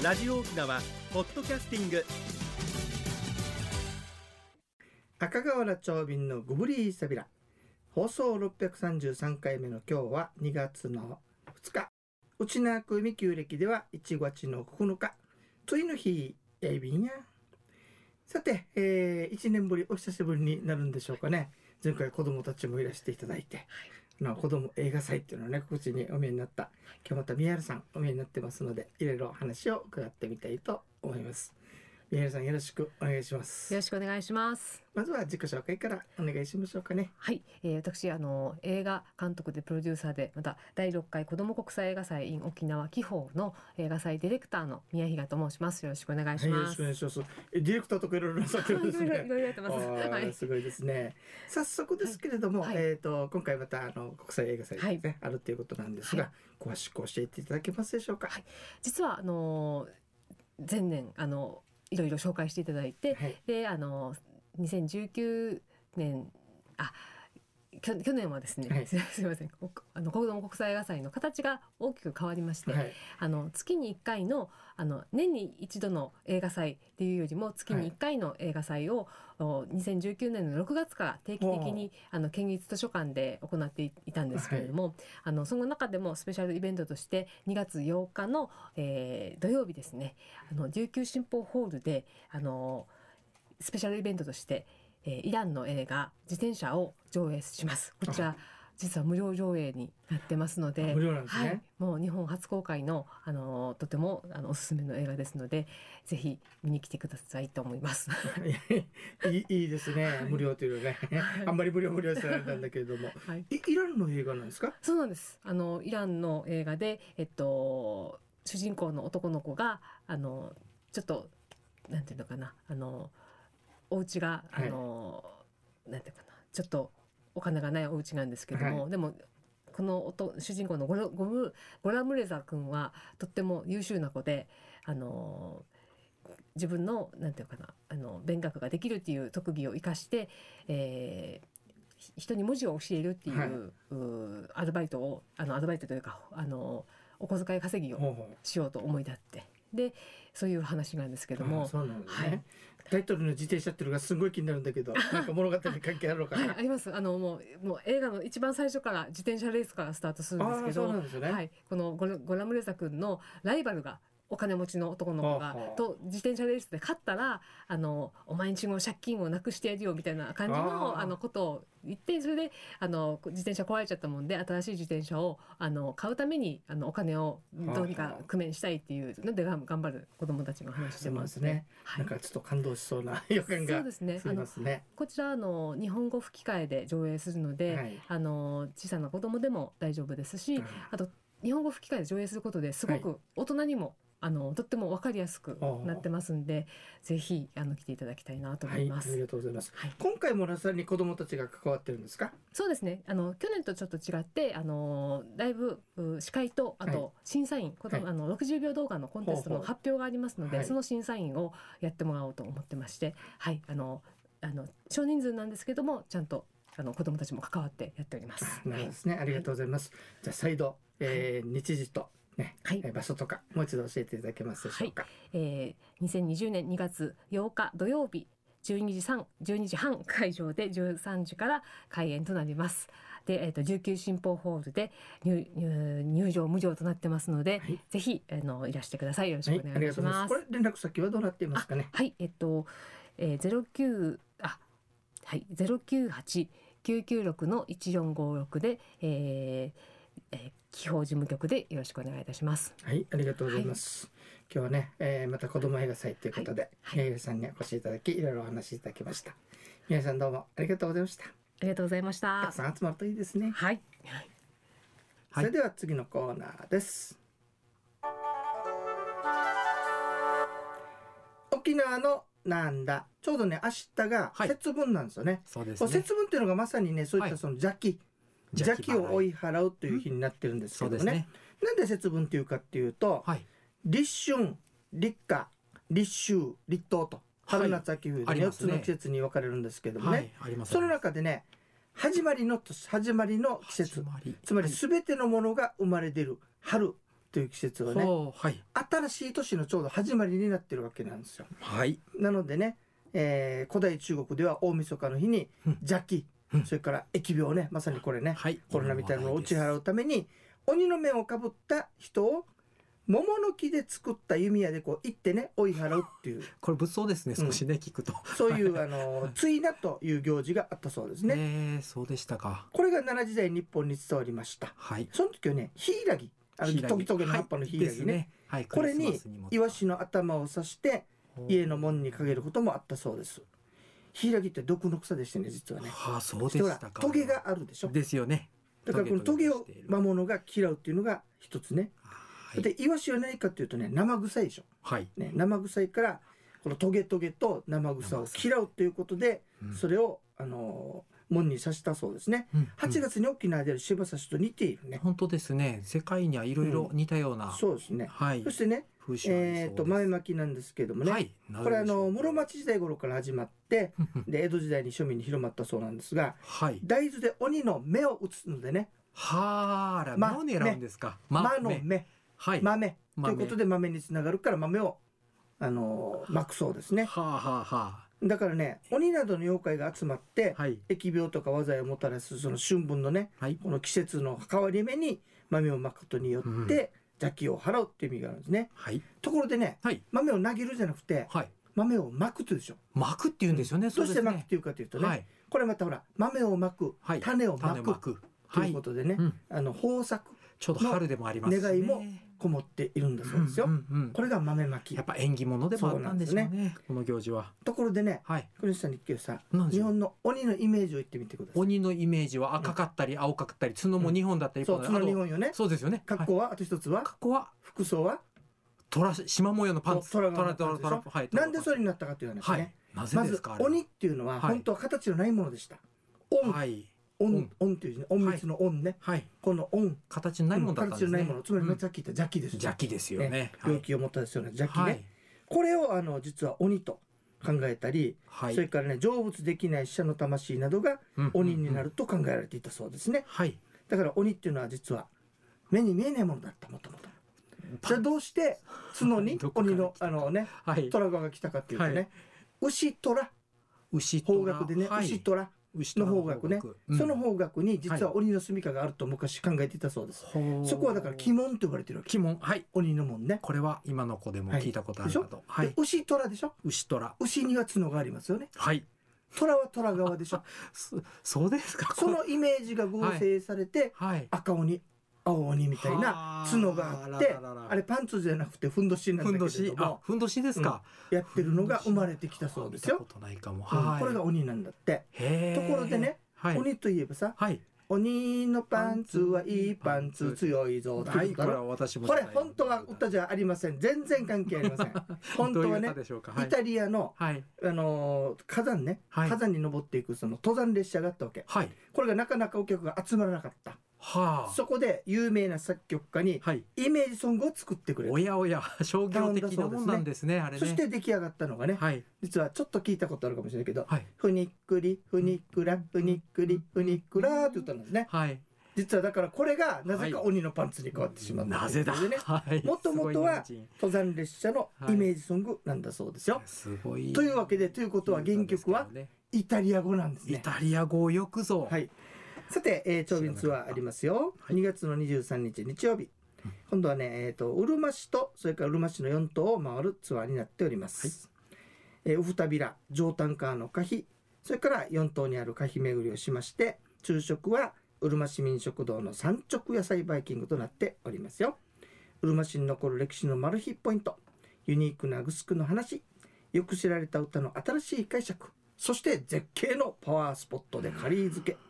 ラジオ沖縄ポッドキャスティング。赤瓦町便のグブリーサビラ。放送633回目の今日は2月の2日。内縄区海旧暦では1月の9日。次の日やいびんや。さて、えー、1年ぶりお久しぶりになるんでしょうかね。前回子供たちもいらしていただいて、まあ子供映画祭っていうのはね告知にお見えになった。今日また宮原さんお見えになってますのでいろいろ話を伺ってみたいと思います。宮原さんよろしくお願いしますよろしくお願いします。まずは自己紹介からお願いしましょうかねはい、えー、私あの映画監督でプロデューサーでまた第6回子ども国際映画祭 in 沖縄紀宝の映画祭ディレクターの宮比嘉と申します。よろしくお願いしはい、よろます。しくお願いします。えディレクターとかいろいろなさってるんですね。はい。すごいですね。早速ですけれども、はいえっ、と今回またあの国際映画祭ですね、あるということなんですが、は詳しく教えていただけますでしょうか？はい実はあの前年あのいろいろ紹介していただいて、はい。であの2019年あ去去年はですね、はい。すいません。こあの子ども国際映画祭の形が大きく変わりまして、はい。あの月に1回のあの年に一度の映画祭っていうよりも月に1回の映画祭を、お2019年の6月から定期的にあの県立図書館で行っていいたんですけれども、あのその中でもスペシャルイベントとして2月8日の、えー土曜日ですねあの琉球新報ホールであのスペシャルイベントとして、えーイランの映画「自転車」を上映します。こちら実は無料上映になってますのであ無料なんですね。はい、もう日本初公開のあのとてもあのおすすめの映画ですのでぜひ見に来てくださいと思います。いいいいですね、はい。無料というね、あんまり無料無料されたんだけれども、はい、いイランの映画なんですか？そうなんです。あのイランの映画で、えっと、主人公の男の子があのちょっとなんていうのかな。あのお家があの、なんていうかな。ちょっとお金がないお家なんですけども、はでもこのおと主人公のゴラゴムゴラムレザ君はとっても優秀な子であの自分のなんていうかなあの勉学ができるっていう特技を生かして、えーひ人に文字を教えるっていう,、はい。アルバイトをあのアルバイトというかあのお小遣い稼ぎをしようと思い立ってでそういう話なんですけうどもね。はいタイトルの自転車っていうのがすごい気になるんだけど、なんか物語に関係あるのかはい、な？ありますあのもうもう映画の一番最初から自転車レースからスタートするんですけどね。はい、このゴラゴラムレザ君のライバルがお金持ちの男の子がと自転車レースで勝ったらあのお前んちの借金をなくしてやるよみたいな感じのあのことを言ってそれであの自転車壊れちゃったもんで新しい自転車をあの買うためにあのお金をどうにか工面したいっていうので頑頑張る子供たちの話してますね。はないんかちょっと感動しそうな 予感がそうですね。しあの。こちらあの日本語吹き替えで上映するので、はい。あの小さな子供でも大丈夫ですし、あと日本語吹き替えで上映することですごく大人にも、あのとっても分かりやすくなってますんで、ぜひあの来ていただきたいなと思はいい、ます。ありがとうございます。はい今回もさらに子供たちが関わってるんですか？そうですね。あの去年とちょっと違って、あのだいぶう司会とあはいと審査員、はいあの60秒動画のコンテストの発表がありますので、はいその審査員をやってもらおうと思ってまして、はい、あのあの少人数なんですけども、ちゃんとあの子供たちも関わってやっております。なるほどですね。ありがとうございます。じゃあ再度、えー日時とね、はいえー場所とかもう一度教えていただけますでしょうか。えー、2020年2月8日土曜日12時半12時半会場で13時から開演となります。で、えっ、と琉球新報ホールで入入入場無料となってますので、はいぜひあのいらしてください。よろしはい、くお。願いしますす。これ連絡先はどうなっていますかね？はい、えっと、えー、ゼロ九あはいゼロ九八九九六の一四五六で、えーえー、地方事務局でよろしくお願いいたします。はい、ありがとうございます。今日はね、えーまた子供映画祭ということで、はい宮城さんにお越しいただき、いろいろお話しいただきました。宮城さんどうもありがとうございました。ありがとうございましたたく。さん集まるといいですね。はい。それでは次のコーナーです。沖縄のなんだちょうどね明日がはい節分なんですよね。そうですね。節分っていうのがまさにねそういっはいたその邪気、邪気を追い払うという日になってるんですけどね。そうですね。なんで節分っていうかっていうと、はい。立春立夏立秋立冬とはい春夏秋冬で4つの季節に分かれるんですけどもね、はい。あります。その中でね始まりの年始まりの季節つまりはい全てのものが生まれ出る春という季節はねはい新しい年のちょうど始まりになってるわけなんですよ。はいなのでね、えー古代中国では大晦日の日にうん邪気、うんそれから疫病ねまさにこれねはい。コロナみたいなのを打ち払ううために鬼の面をかぶった人を桃の木で作った弓矢でこう行ってね追い払うっていう。これ物騒ですねうん。少しね、聞くと。そういう あの追なという行事があったそうですね。えーそうでしたか。これが奈良時代日本に伝わりました。はい。その時はねヒイラギあのトゲトゲの葉っぱのヒイラギね,、はい、これにイワシの頭を刺して家の門にかけることもあったそうです。ヒイラギって毒の草でしてね実はね。はあそうでしたかトゲがあるでしょ。ですよねだからこのトゲを魔物が嫌うっていうのが一つね。はいでイワシは何かっていうとね生臭いでしょ。はい、ね生臭いからこのトゲトゲと生臭を嫌うということでうんそれをあの門に刺したそうですね。うん8月に沖縄である柴刺しと似ているね。本当ですね世界にはいろいろ似たような、そうですね。はいそしてね、えっと豆まきなんですけれどもね。はいこれあの室町時代頃から始まってで江戸時代に庶民に広まったそうなんですがはい。大豆で鬼の目を打つのでね。はあ目を狙うんですか、の目。はい、豆。と豆いうことで豆につながるから豆をあのーまくそうですね。はあはあはだからね鬼などの妖怪が集まってあはい。疫病とか災いをもたらすその春分のねはい。この季節の変わり目に豆をまくことにようん。って邪気を払うっていう意味があるんですね。はい。ところでねはい。豆を投げるじゃなくてはい。豆をまくというでしょ。巻くって言うんですよね、どうしてまくっていうかというとね、はい。これまたほら豆をまく、はい。種をまくとはい。いうことでね、うん。あの豊作ちょうど春でもあります願いもこもっているんだそうですよ、んうんうん。これが豆まき。やっぱ縁起物でもあったんでしょうそうなんね。この行事は。ところでねはい。国吉さんに聞けどさ何でしょう？日本の鬼のイメージを言ってみてください。鬼のイメージは赤かったり青かったり角も2本だったりそうそのこのあと日本よね。そうですよね。はい。格好は、あと一つは？格好は？服装は？虎縞模様のパンツトラがトラトラトラはいなんでそれになったかという話はい。ね、なぜまずですかあれは？鬼っていうのははい本当は形のないものでした。恩、はい恩恩っていう字ね隠密の恩ね、はい。この恩形のないものだったん形ですね。のないもの。つまりうん。さっき言った邪気ですよ邪気ですよね。はい。病気をもたらすような邪気ね、はい。これをあの実は鬼と考えたり、はい。それからね成仏できない死者の魂などがうん鬼になると考えられていたそうですね。はい。だから鬼っていうのは実は目に見えないものだったもともとじゃあどうして角に 鬼のあのねはい。虎が来たかっていうとね、はい。牛虎。牛方角でね、はい。牛虎牛の方角ね、うん。その方角に実は鬼の住処があると昔考えていたそうです、ほうそこはだから鬼門と呼ばれてるわけ。鬼門。はい。鬼の門ね、これは今の子でも聞いたことあるかと。はでい牛虎でしょ？牛虎。牛には角がありますよね。はい。虎は虎側でしょ？そそうですか？そのイメージが合成されて、はい。赤鬼青鬼みたいなはあ角があってあれパンツじゃなくてふんどしなんふんどだけどもふんどしですか。やってるのが生まれてきたそうですよ。見た、ことないか。もうん。はい。これが鬼なんだって、ところでねはい。鬼といえばさはい。鬼のパンツはいいパンツ強いぞはい。これは私もこれ本当は歌じゃありません。全然関係ありません。本当はねイタリアのはい。あのー火山ね、はい。火山に登っていくその登山列車があったわけ。はい。これがなかなかお客が集まらなかったはあ。そこで有名な作曲家にはい。イメージソングを作ってくれた。おやおや。商業的なもんなんですねあれね。そして出来上がったのがね、はい。実はちょっと聞いたことあるかもしれないけどはい「ふにっくりふにっくらふにっくりふにっくら」って言ったんですね。はい。実はだからこれがなぜか鬼のパンツに変わってしまったなぜだ？もともとは登山列車のイメージソングなんだそうですよ、すごい。というわけでということは原曲はイタリア語なんですイねタリア語をよくぞ。はいさて、えー、長便ツアーありますよ、はい。2月の23日日曜日。今度はね、えー、とうるま市とそれからうるま市の4島を回るツアーになっております、えーウフタビラ上タンカーの可否それから4島にある可否巡りをしまして昼食はうるま市民食堂の産直野菜バイキングとなっておりますよ。うるま市に残る歴史のマル秘ポイントユニークなグスクの話よく知られた歌の新しい解釈そして絶景のパワースポットでカリー漬け、はい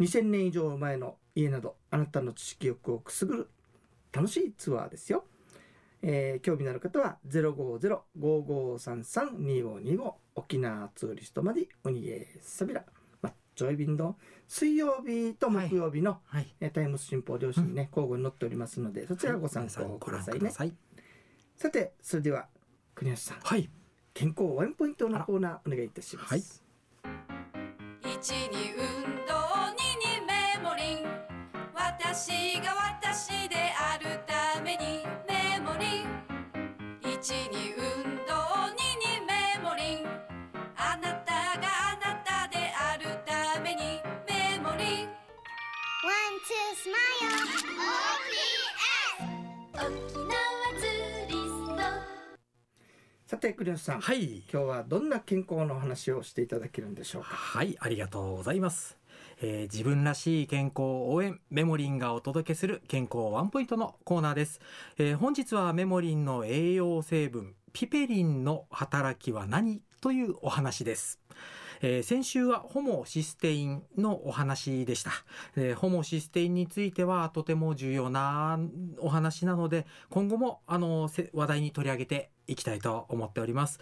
2000年以上前の家などあなたの知識欲をくすぐる楽しいツアーですよ、えー、興味のある方は050-5533-2525沖縄ツーリストまでおにげさびら。まッチョイビンド水曜日と木曜日の、はい。はい、タイムス新報両親ね、交互に載っておりますのでそちらご参考くださいね、はい、さてそれでは国吉さん、はい、健康ワンポイントのコーナーお願いいたします、はい、1, 私が私であるために運動二にメモリンあなたがあなたであるためにメモリン One, two, smile. OPS. 沖縄ツーリスト。さて国吉さん、はい。今日はどんな健康のお話をしていただけるんでしょうか？はいありがとうございます、えー自分らしい健康応援メモリンがお届けする健康ワンポイントのコーナーです、えー本日はメモリンの栄養成分ピペリンの働きは何というお話です。えー先週はホモシステインのお話でした、えーホモシステインについてはとても重要なお話なので今後もあの話題に取り上げていきたいと思っております。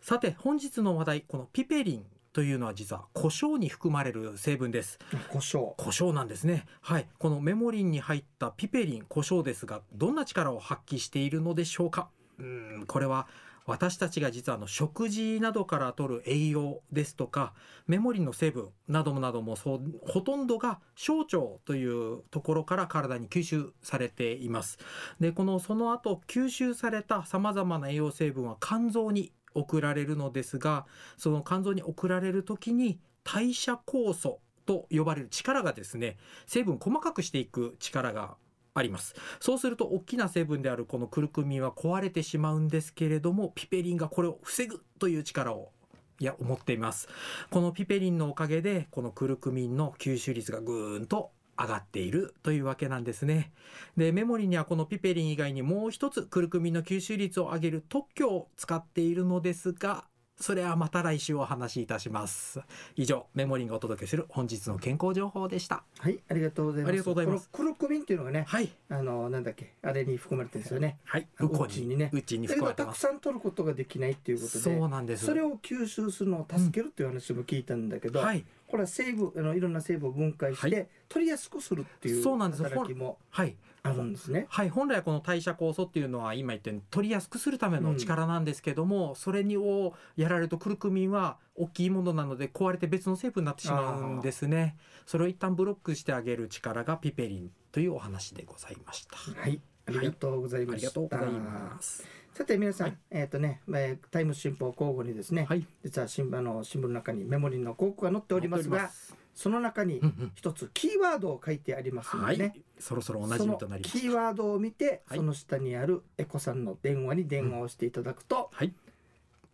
さて本日の話題このピペリンというのは実は胡椒に含まれる成分です。胡椒。胡椒なんですね。はい。このメモリンに入ったピペリン胡椒ですがどんな力を発揮しているのでしょうか？うーんこれは私たちが実はあの食事などから取る栄養ですとかメモリンの成分などなどもそうほとんどが小腸というところから体に吸収されています。でこのその後吸収されたさまざまな栄養成分は肝臓に送られるのですがその肝臓に送られる時に代謝酵素と呼ばれる力がですね成分細かくしていく力があります。そうすると大きな成分であるこのクルクミンは壊れてしまうんですけれどもピペリンがこれを防ぐという力をいや思っています。このピペリンのおかげでこのクルクミンの吸収率がぐーんと上がっているというわけなんですね。でメモリにはこのピペリン以外にもう一つクルクミンの吸収率を上げる特許を使っているのですがそれはまた来週お話しいたします。以上メモリンがお届けする本日の健康情報でした。はいありがとうございます。ありがとうございます。クルクミンっていうのがねはい。あのなんだっけあれに含まれてるんですよね。はい。あウコうちにね。うちに含まれてます。たくさん取ることができないっていうことでそうなんです。それを吸収するのを助けるっていう話も聞いたんだけど、はい。これは成分あのいろんな成分を分解して、はい。取りやすくするっていうそうなんです。働きもはいあるんですね。はい、本来この代謝酵素っていうのは今言ったように取りやすくするための力なんですけども、それにをやられるとクルクミンは大きいものなので壊れて別の成分になってしまうんですね。それを一旦ブロックしてあげる力がピペリンというお話でございました。はい、ありがとうございありました。がとうございます。さて皆さん、はい。えっ、とね、えータイム新報交互にですね、はい。実は新聞あの新聞の中にメモリーの広告が載っておりますが、その中にうんうん。一つキーワードを書いてありますのはでね。い。そろそろおなじみとなりまそのキすーワードを見て、はい。その下にあるエコさんの電話に電話をしていただくと、はい。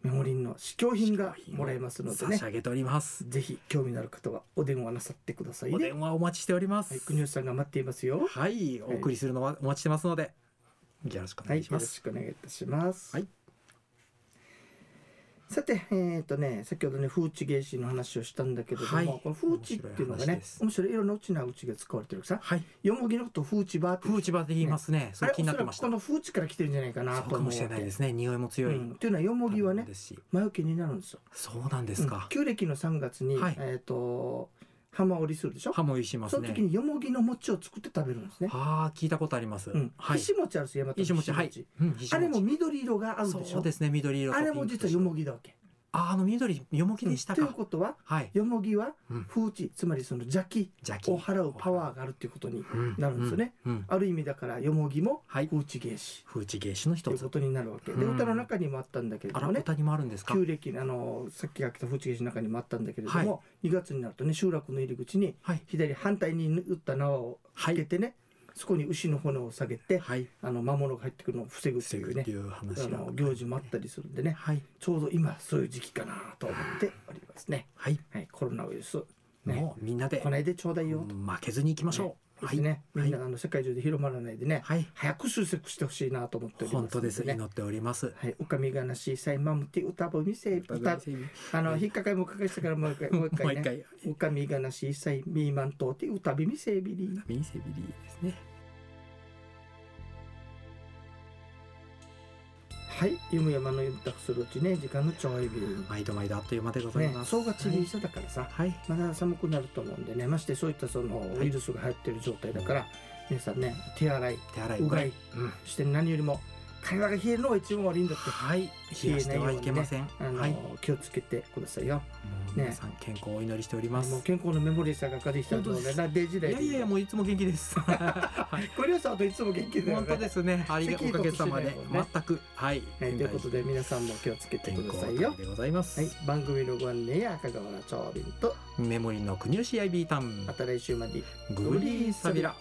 メモリンの試供品がもらえますのでね。差し上げております。ぜひ興味のある方はお電話なさってくださいおね。電話お待ちしております。はい、国吉さんが待っていますよ。はい。お送りするのはお待ちしてますのでよろしくお願いします。しくお願いいたします。はいさて、えっ、とね、先ほどね、風地芸師の話をしたんだけれども、はい。この風地っていうのがね面白い話です、面白いいろんなうちなうちが使われてるさ、はい。よもぎのこと風地バーって風地場で言いますね。それ気になってました。この風地から来てるんじゃないかなとかもしれないですね。匂いも強い、うん、っていうのはよもぎはね魔除けになるんですよ。そうなんですか、うん。旧暦の3月に、はい。えっ、と浜織りするでしょ？歯もいしますねその時によもぎの餅を作って食べるんですね。ああ聞いたことあります、うん、はい石餅ある餅はい、うん、あれも緑色が合うでしょ？そうですね緑色とあれも実はよもぎぎだわけ。ああの緑よもぎでしたというか、ことははい。よもぎはうん。風地つまりその邪気を払うパワーがあるっていうことにうん。なるんですよね。うん。うん。ある意味だからよもぎもはい。風地芸師風地芸師の一つ。ということになるわけ。でうん。歌の中にもあったんだけれどもね。歌にもあるんですか？旧暦あのさっきが来た風地芸師の中にもあったんだけれどはい。も2月になるとね集落の入り口にはい。左反対に打った縄をはいつけてねそこに牛の骨を下げてはい。あの魔物が入ってくるのを防ぐっていうねあがの行事もあったりするんでねはい。ちょうど今そういう時期かなと思っておりますね。はい。はい、コロナウイルスねもうみんなで来ないでちょうだいよと。負けずにいきましょう、ですね、みんなあの世界中で広まらないでね、はい。早く収束してほしいなと思っております本当です。ね。祈っております。はい、おかみがなしさいまむて歌ぼみせ歌あの引っかかりもかかしてからもう一回 もう一回ね。おかみがなしさいみーまんとうて歌びみせびり。ミニセビリーですねはい、ゆむやまのゆったくするうちね時間のちょいびり。毎度毎度あっという間でございね、ます、正月にさだからさ、はい。まだ寒くなると思うんでね、ましてそういったそのウイルスが流行ってる状態だから、皆さんね手洗い手洗い。うがいうんして何よりも会話が冷えるのが一番悪いんだって。はい。冷やしてはいけません、あの、はい。気をつけてくださいよ。皆さん健康をお祈りしております、もう健康のメモリーさが風邪ひたのでなデジレいやいやいやもういつも元気です。はい。これさんといつも元気だよ本当でね。すね。ありがおかげさまで。全く。はい。はい、ということで皆さんも気をつけてくださいよ。でございます、はい、番組のご案内や赤川長瓶とメモリーの国吉 IB タウン。また来週まで。グリーサビラ